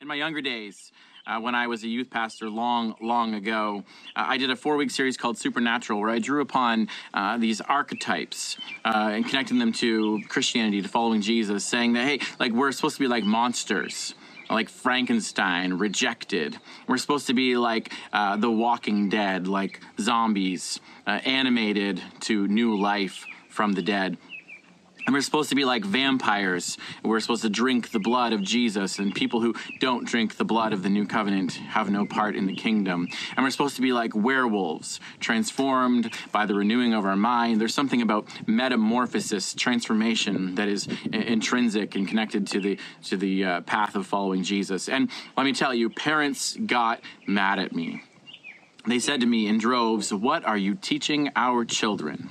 In my younger days, uh, when I was a youth pastor long, long ago, uh, I did a four week series called Supernatural where I drew upon uh, these archetypes uh, and connecting them to Christianity, to following Jesus, saying that, hey, like we're supposed to be like monsters. Like Frankenstein, rejected. We're supposed to be like uh, the Walking Dead, like zombies, uh, animated to new life from the dead. And we're supposed to be like vampires. We're supposed to drink the blood of Jesus, and people who don't drink the blood of the new covenant have no part in the kingdom. And we're supposed to be like werewolves, transformed by the renewing of our mind. There's something about metamorphosis, transformation, that is intrinsic and connected to the to the uh, path of following Jesus. And let me tell you, parents got mad at me. They said to me in droves, "What are you teaching our children?"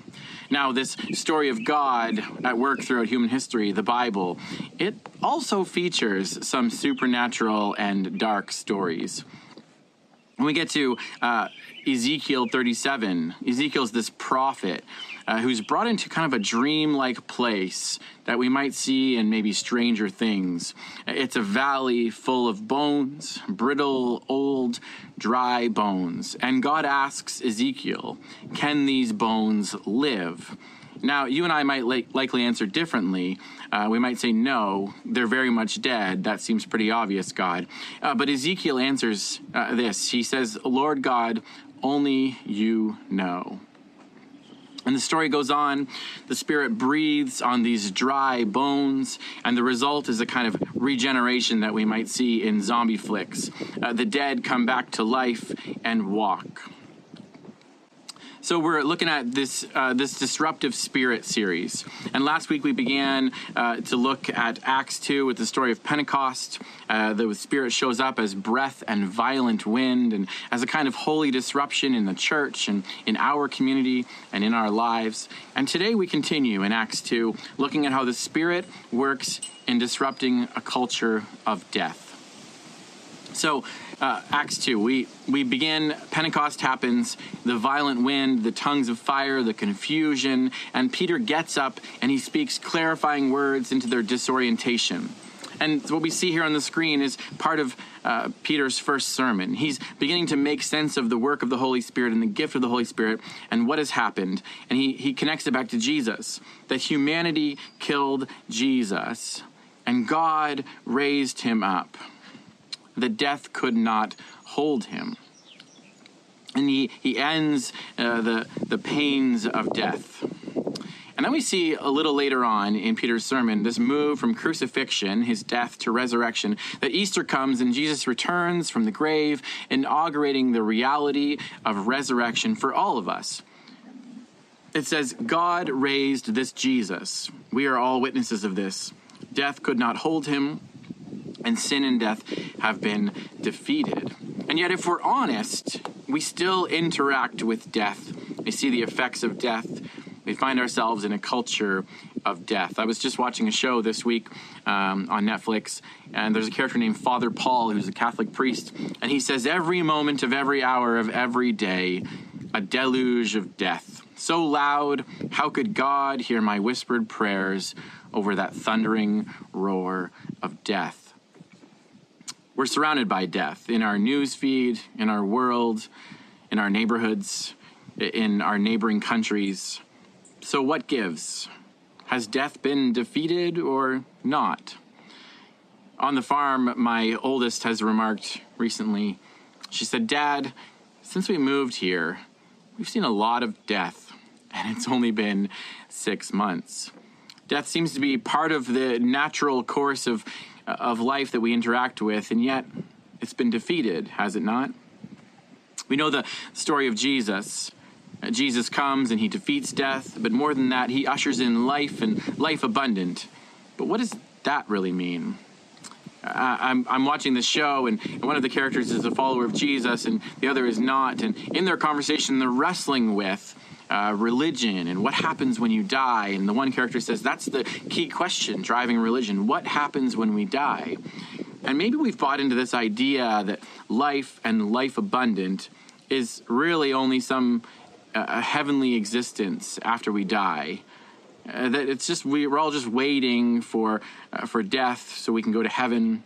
Now, this story of God at work throughout human history, the Bible, it also features some supernatural and dark stories. When we get to uh, Ezekiel 37, Ezekiel's this prophet uh, who's brought into kind of a dream-like place that we might see in maybe Stranger Things. It's a valley full of bones, brittle, old, dry bones. And God asks Ezekiel, Can these bones live? Now, you and I might li- likely answer differently. Uh, we might say, no, they're very much dead. That seems pretty obvious, God. Uh, but Ezekiel answers uh, this He says, Lord God, only you know. And the story goes on. The Spirit breathes on these dry bones, and the result is a kind of regeneration that we might see in zombie flicks. Uh, the dead come back to life and walk. So we're looking at this uh, this disruptive spirit series, and last week we began uh, to look at Acts two with the story of Pentecost. Uh, the spirit shows up as breath and violent wind, and as a kind of holy disruption in the church and in our community and in our lives. And today we continue in Acts two, looking at how the spirit works in disrupting a culture of death. So uh, Acts 2. We, we begin, Pentecost happens, the violent wind, the tongues of fire, the confusion, and Peter gets up and he speaks clarifying words into their disorientation. And what we see here on the screen is part of uh, Peter's first sermon. He's beginning to make sense of the work of the Holy Spirit and the gift of the Holy Spirit and what has happened. And he, he connects it back to Jesus that humanity killed Jesus and God raised him up the death could not hold him. And he, he ends uh, the, the pains of death. And then we see a little later on in Peter's sermon this move from crucifixion, his death, to resurrection, that Easter comes and Jesus returns from the grave, inaugurating the reality of resurrection for all of us. It says, God raised this Jesus. We are all witnesses of this. Death could not hold him, and sin and death have been defeated. And yet, if we're honest, we still interact with death. We see the effects of death. We find ourselves in a culture of death. I was just watching a show this week um, on Netflix, and there's a character named Father Paul who's a Catholic priest, and he says, Every moment of every hour of every day, a deluge of death. So loud, how could God hear my whispered prayers over that thundering roar of death? We're surrounded by death in our news feed, in our world, in our neighborhoods, in our neighboring countries. So, what gives? Has death been defeated or not? On the farm, my oldest has remarked recently, she said, Dad, since we moved here, we've seen a lot of death, and it's only been six months. Death seems to be part of the natural course of of life that we interact with, and yet it's been defeated, has it not? We know the story of Jesus. Uh, Jesus comes and he defeats death, but more than that, he ushers in life and life abundant. But what does that really mean? I'm, I'm watching this show, and one of the characters is a follower of Jesus, and the other is not. And in their conversation, they're wrestling with uh, religion and what happens when you die. And the one character says that's the key question driving religion. What happens when we die? And maybe we've bought into this idea that life and life abundant is really only some uh, heavenly existence after we die. Uh, that it's just we, are all just waiting for uh, for death so we can go to heaven.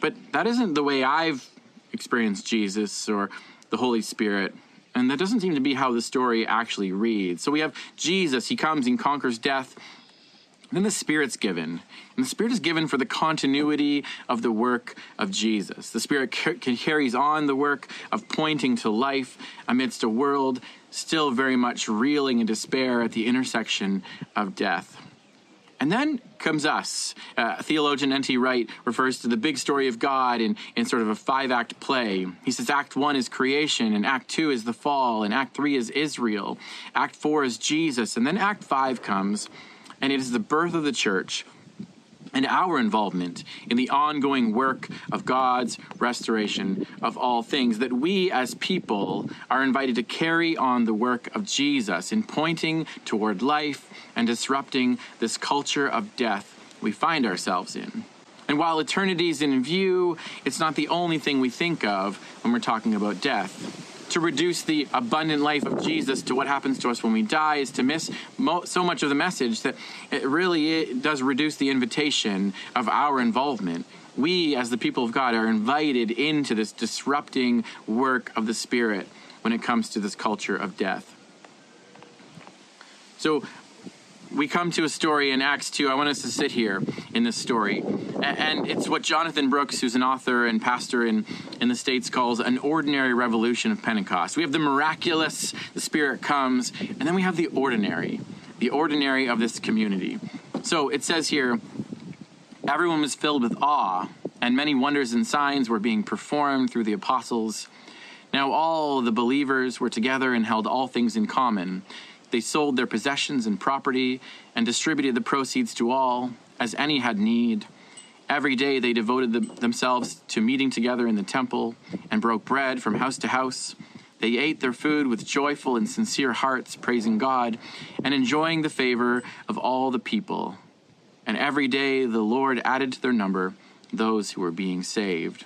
But that isn't the way I've experienced Jesus or the Holy Spirit. And that doesn't seem to be how the story actually reads. So we have Jesus, he comes and conquers death. Then the Spirit's given. And the Spirit is given for the continuity of the work of Jesus. The Spirit carries on the work of pointing to life amidst a world still very much reeling in despair at the intersection of death. And then comes us. Uh, theologian N.T. Wright refers to the big story of God in, in sort of a five act play. He says Act one is creation, and Act two is the fall, and Act three is Israel, Act four is Jesus, and then Act five comes, and it is the birth of the church and our involvement in the ongoing work of God's restoration of all things, that we as people are invited to carry on the work of Jesus in pointing toward life and disrupting this culture of death we find ourselves in. And while eternity is in view, it's not the only thing we think of when we're talking about death to reduce the abundant life of Jesus to what happens to us when we die is to miss mo- so much of the message that it really it does reduce the invitation of our involvement. We, as the people of God, are invited into this disrupting work of the Spirit when it comes to this culture of death. So, we come to a story in Acts 2. I want us to sit here in this story. And it's what Jonathan Brooks, who's an author and pastor in, in the States, calls an ordinary revolution of Pentecost. We have the miraculous, the Spirit comes, and then we have the ordinary, the ordinary of this community. So it says here everyone was filled with awe, and many wonders and signs were being performed through the apostles. Now all the believers were together and held all things in common they sold their possessions and property and distributed the proceeds to all, as any had need. Every day they devoted the, themselves to meeting together in the temple and broke bread from house to house. They ate their food with joyful and sincere hearts, praising God and enjoying the favor of all the people. And every day the Lord added to their number those who were being saved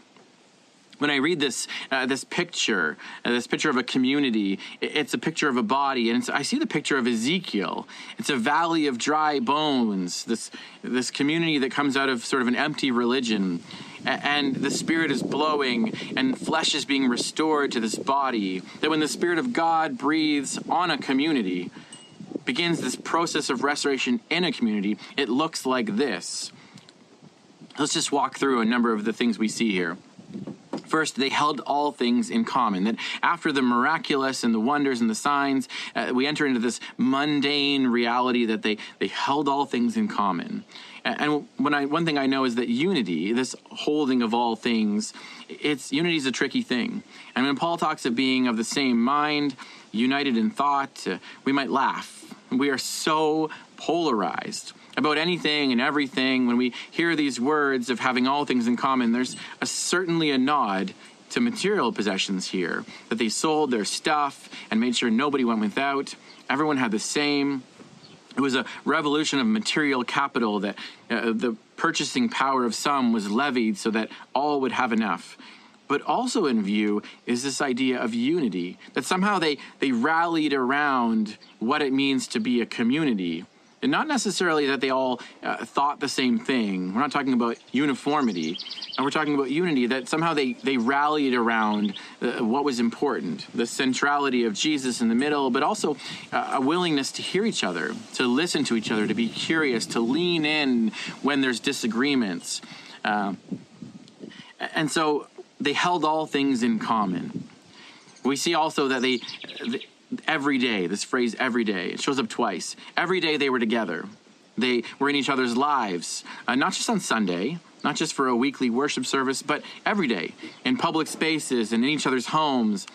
when I read this uh, this picture, uh, this picture of a community, it's a picture of a body, and I see the picture of Ezekiel. It's a valley of dry bones. This this community that comes out of sort of an empty religion, and the Spirit is blowing, and flesh is being restored to this body. That when the Spirit of God breathes on a community, begins this process of restoration in a community, it looks like this. Let's just walk through a number of the things we see here. First, they held all things in common. That after the miraculous and the wonders and the signs, uh, we enter into this mundane reality that they, they held all things in common. And when I, one thing I know is that unity, this holding of all things, it's unity is a tricky thing. And when Paul talks of being of the same mind, united in thought, uh, we might laugh. We are so polarized about anything and everything, when we hear these words of having all things in common, there's a, certainly a nod to material possessions here. That they sold their stuff and made sure nobody went without. Everyone had the same. It was a revolution of material capital that uh, the purchasing power of some was levied so that all would have enough. But also in view is this idea of unity, that somehow they, they rallied around what it means to be a community and not necessarily that they all uh, thought the same thing. We're not talking about uniformity, and we're talking about unity. That somehow they they rallied around uh, what was important, the centrality of Jesus in the middle, but also uh, a willingness to hear each other, to listen to each other, to be curious, to lean in when there's disagreements, uh, and so they held all things in common. We see also that they, every day, this phrase every day, it shows up twice. Every day they were together. They were in each other's lives, uh, not just on Sunday, not just for a weekly worship service, but every day in public spaces and in each other's homes.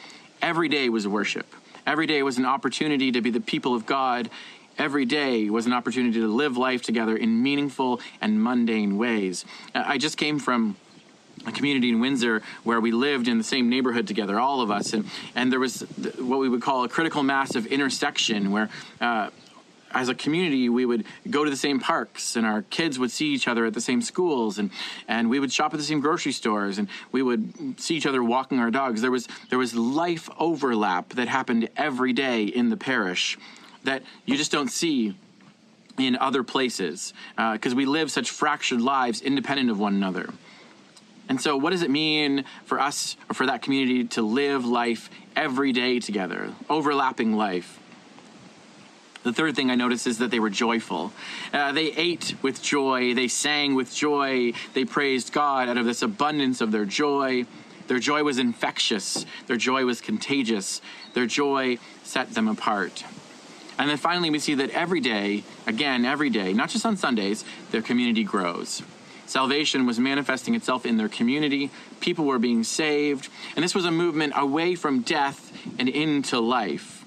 Every day was worship. Every day was an opportunity to be the people of God. Every day was an opportunity to live life together in meaningful and mundane ways. I just came from a community in Windsor where we lived in the same neighborhood together, all of us, and and there was what we would call a critical mass of intersection where. Uh, as a community, we would go to the same parks, and our kids would see each other at the same schools, and, and we would shop at the same grocery stores, and we would see each other walking our dogs. There was there was life overlap that happened every day in the parish that you just don't see in other places because uh, we live such fractured lives independent of one another. And so, what does it mean for us or for that community to live life every day together, overlapping life? The third thing I noticed is that they were joyful. Uh, they ate with joy, they sang with joy, they praised God out of this abundance of their joy. Their joy was infectious, their joy was contagious, their joy set them apart. And then finally, we see that every day, again, every day, not just on Sundays, their community grows. Salvation was manifesting itself in their community. People were being saved. And this was a movement away from death and into life.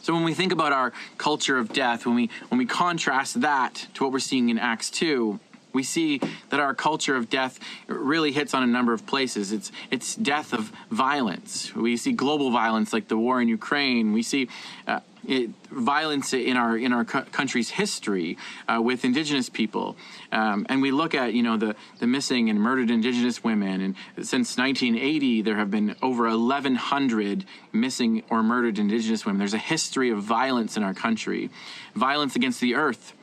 So when we think about our culture of death, when we when we contrast that to what we're seeing in Acts 2, we see that our culture of death really hits on a number of places. It's it's death of violence. We see global violence like the war in Ukraine. We see uh, it, violence in our in our country's history uh, with Indigenous people, um, and we look at you know the the missing and murdered Indigenous women. And since 1980, there have been over 1,100 missing or murdered Indigenous women. There's a history of violence in our country, violence against the earth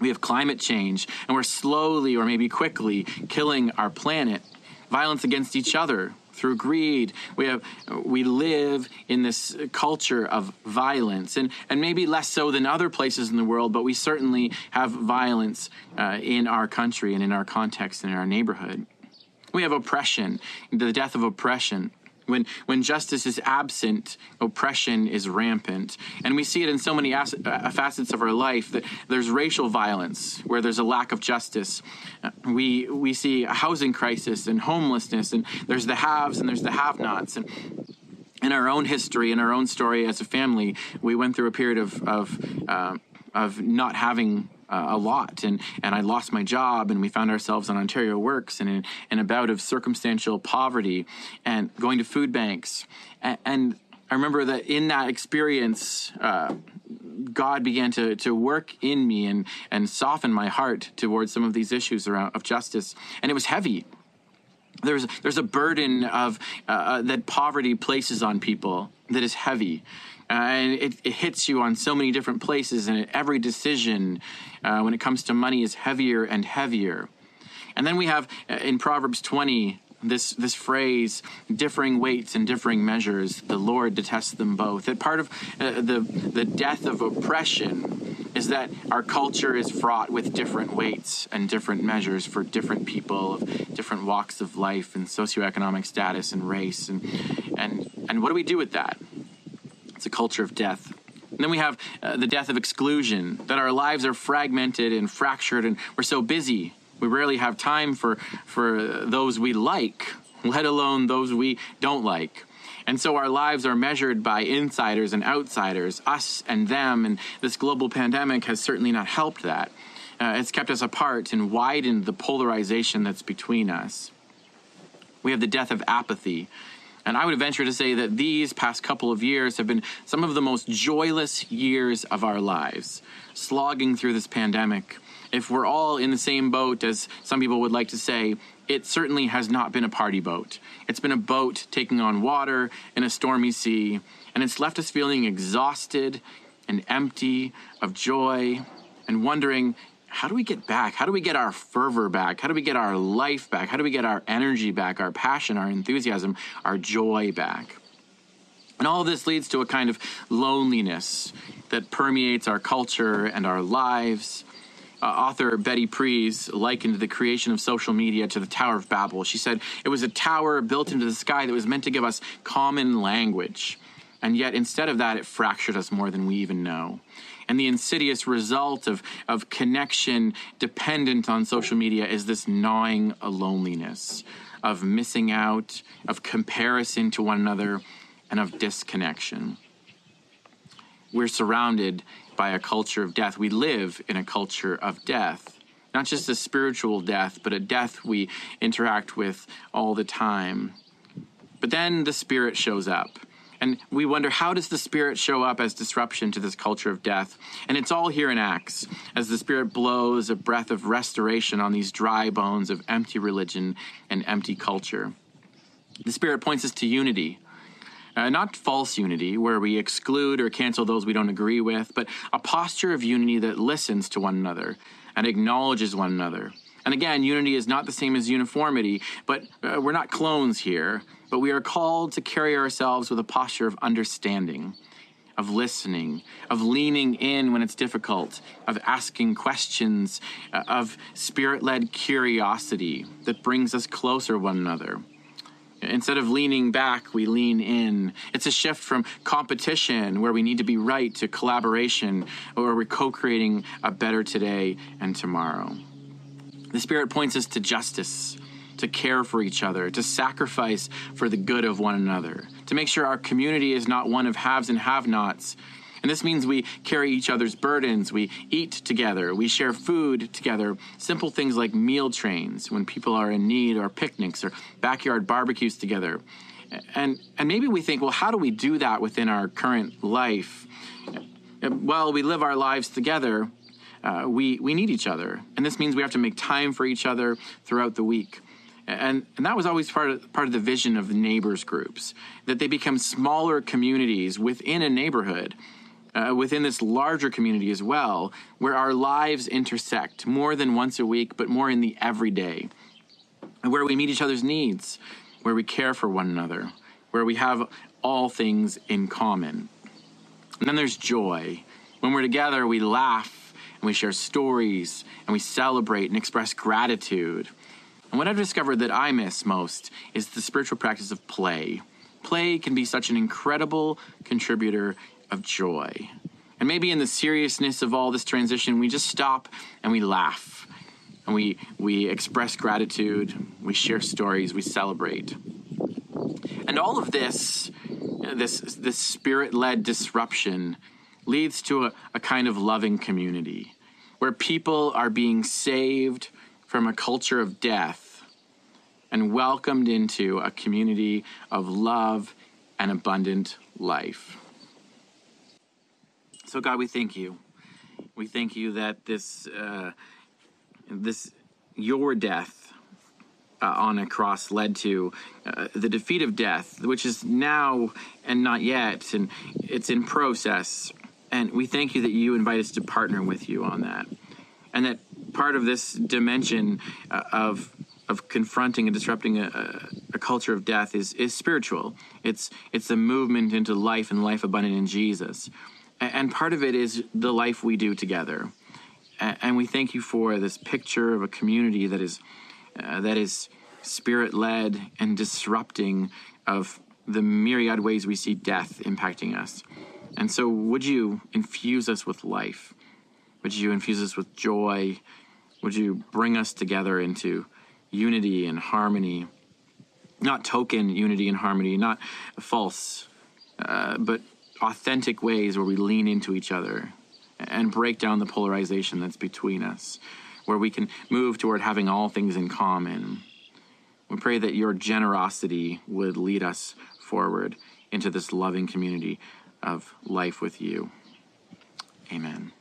we have climate change, and we're slowly or maybe quickly killing our planet. Violence against each other through greed. We have we live in this culture of violence, and and maybe less so than other places in the world, but we certainly have violence uh, in our country and in our context and in our neighborhood. We have oppression, the death of oppression. When, when justice is absent, oppression is rampant. And we see it in so many as- uh, facets of our life that there's racial violence where there's a lack of justice. Uh, we, we see a housing crisis and homelessness, and there's the haves and there's the have nots. And in our own history, in our own story as a family, we went through a period of, of, uh, of not having uh, a lot. And and I lost my job and we found ourselves on Ontario Works and in, in a bout of circumstantial poverty and going to food banks. And, and I remember that in that experience uh, God began to, to work in me and, and soften my heart towards some of these issues around of justice. And it was heavy there's there's a burden of uh, uh that poverty places on people that is heavy uh, and it, it, hits you on so many different places, and every decision uh, when it comes to money is heavier and heavier. And then we have uh, in Proverbs 20 this this phrase differing weights and differing measures the lord detests them both that part of uh, the the death of oppression is that our culture is fraught with different weights and different measures for different people of different walks of life and socioeconomic status and race and and and what do we do with that it's a culture of death. And then we have uh, the death of exclusion, that our lives are fragmented and fractured, and we're so busy. We rarely have time for, for those we like, let alone those we don't like. And so our lives are measured by insiders and outsiders, us and them, and this global pandemic has certainly not helped that. Uh, it's kept us apart and widened the polarization that's between us. We have the death of apathy, and I would venture to say that these past couple of years have been some of the most joyless years of our lives, slogging through this pandemic. If we're all in the same boat, as some people would like to say, it certainly has not been a party boat. It's been a boat taking on water in a stormy sea, and it's left us feeling exhausted and empty of joy and wondering how do we get back? How do we get our fervor back? How do we get our life back? How do we get our energy back, our passion, our enthusiasm, our joy back? And all this leads to a kind of loneliness that permeates our culture and our lives. Uh, author Betty Pries likened the creation of social media to the Tower of Babel. She said it was a tower built into the sky that was meant to give us common language. And yet, instead of that, it fractured us more than we even know and the insidious result of, of connection dependent on social media is this gnawing loneliness, of missing out, of comparison to one another, and of disconnection. We're surrounded by a culture of death. We live in a culture of death. Not just a spiritual death, but a death we interact with all the time. But then the Spirit shows up and we wonder how does the Spirit show up as disruption to this culture of death? And it's all here in Acts, as the Spirit blows a breath of restoration on these dry bones of empty religion and empty culture. The Spirit points us to unity. Uh, not false unity, where we exclude or cancel those we don't agree with, but a posture of unity that listens to one another and acknowledges one another And again, unity is not the same as uniformity, but uh, we're not clones here, but we are called to carry ourselves with a posture of understanding, of listening, of leaning in when it's difficult, of asking questions, uh, of spirit led curiosity that brings us closer one another. Instead of leaning back, we lean in. It's a shift from competition, where we need to be right, to collaboration, where we're co creating a better today and tomorrow. The Spirit points us to justice, to care for each other, to sacrifice for the good of one another, to make sure our community is not one of haves and have nots. And this means we carry each other's burdens, we eat together, we share food together, simple things like meal trains when people are in need, or picnics, or backyard barbecues together. And, and maybe we think, well, how do we do that within our current life? Well, we live our lives together, uh, we, we need each other. And this means we have to make time for each other throughout the week. And, and that was always part of, part of the vision of the neighbors groups, that they become smaller communities within a neighborhood, uh, within this larger community as well, where our lives intersect more than once a week, but more in the everyday, where we meet each other's needs, where we care for one another, where we have all things in common. And then there's joy. When we're together, we laugh and we share stories and we celebrate and express gratitude. And what I've discovered that I miss most is the spiritual practice of play. Play can be such an incredible contributor of joy. And maybe in the seriousness of all this transition, we just stop and we laugh. And we, we express gratitude, we share stories, we celebrate. And all of this, this, this spirit led disruption, leads to a, a kind of loving community where people are being saved from a culture of death and welcomed into a community of love and abundant life. So, God, we thank you. We thank you that this, uh, this, your death uh, on a cross led to uh, the defeat of death, which is now and not yet, and it's in process. And we thank you that you invite us to partner with you on that. And that part of this dimension uh, of of confronting and disrupting a, a, culture of death is is spiritual. It's it's a movement into life and life abundant in Jesus, and part of it is the life we do together. And we thank you for this picture of a community that is uh, that is spirit led and disrupting of the myriad ways we see death impacting us. And so, would you infuse us with life? Would you infuse us with joy? Would you bring us together into unity and harmony? Not token unity and harmony, not false, uh, but authentic ways where we lean into each other and break down the polarization that's between us, where we can move toward having all things in common. We pray that your generosity would lead us forward into this loving community of life with you. Amen.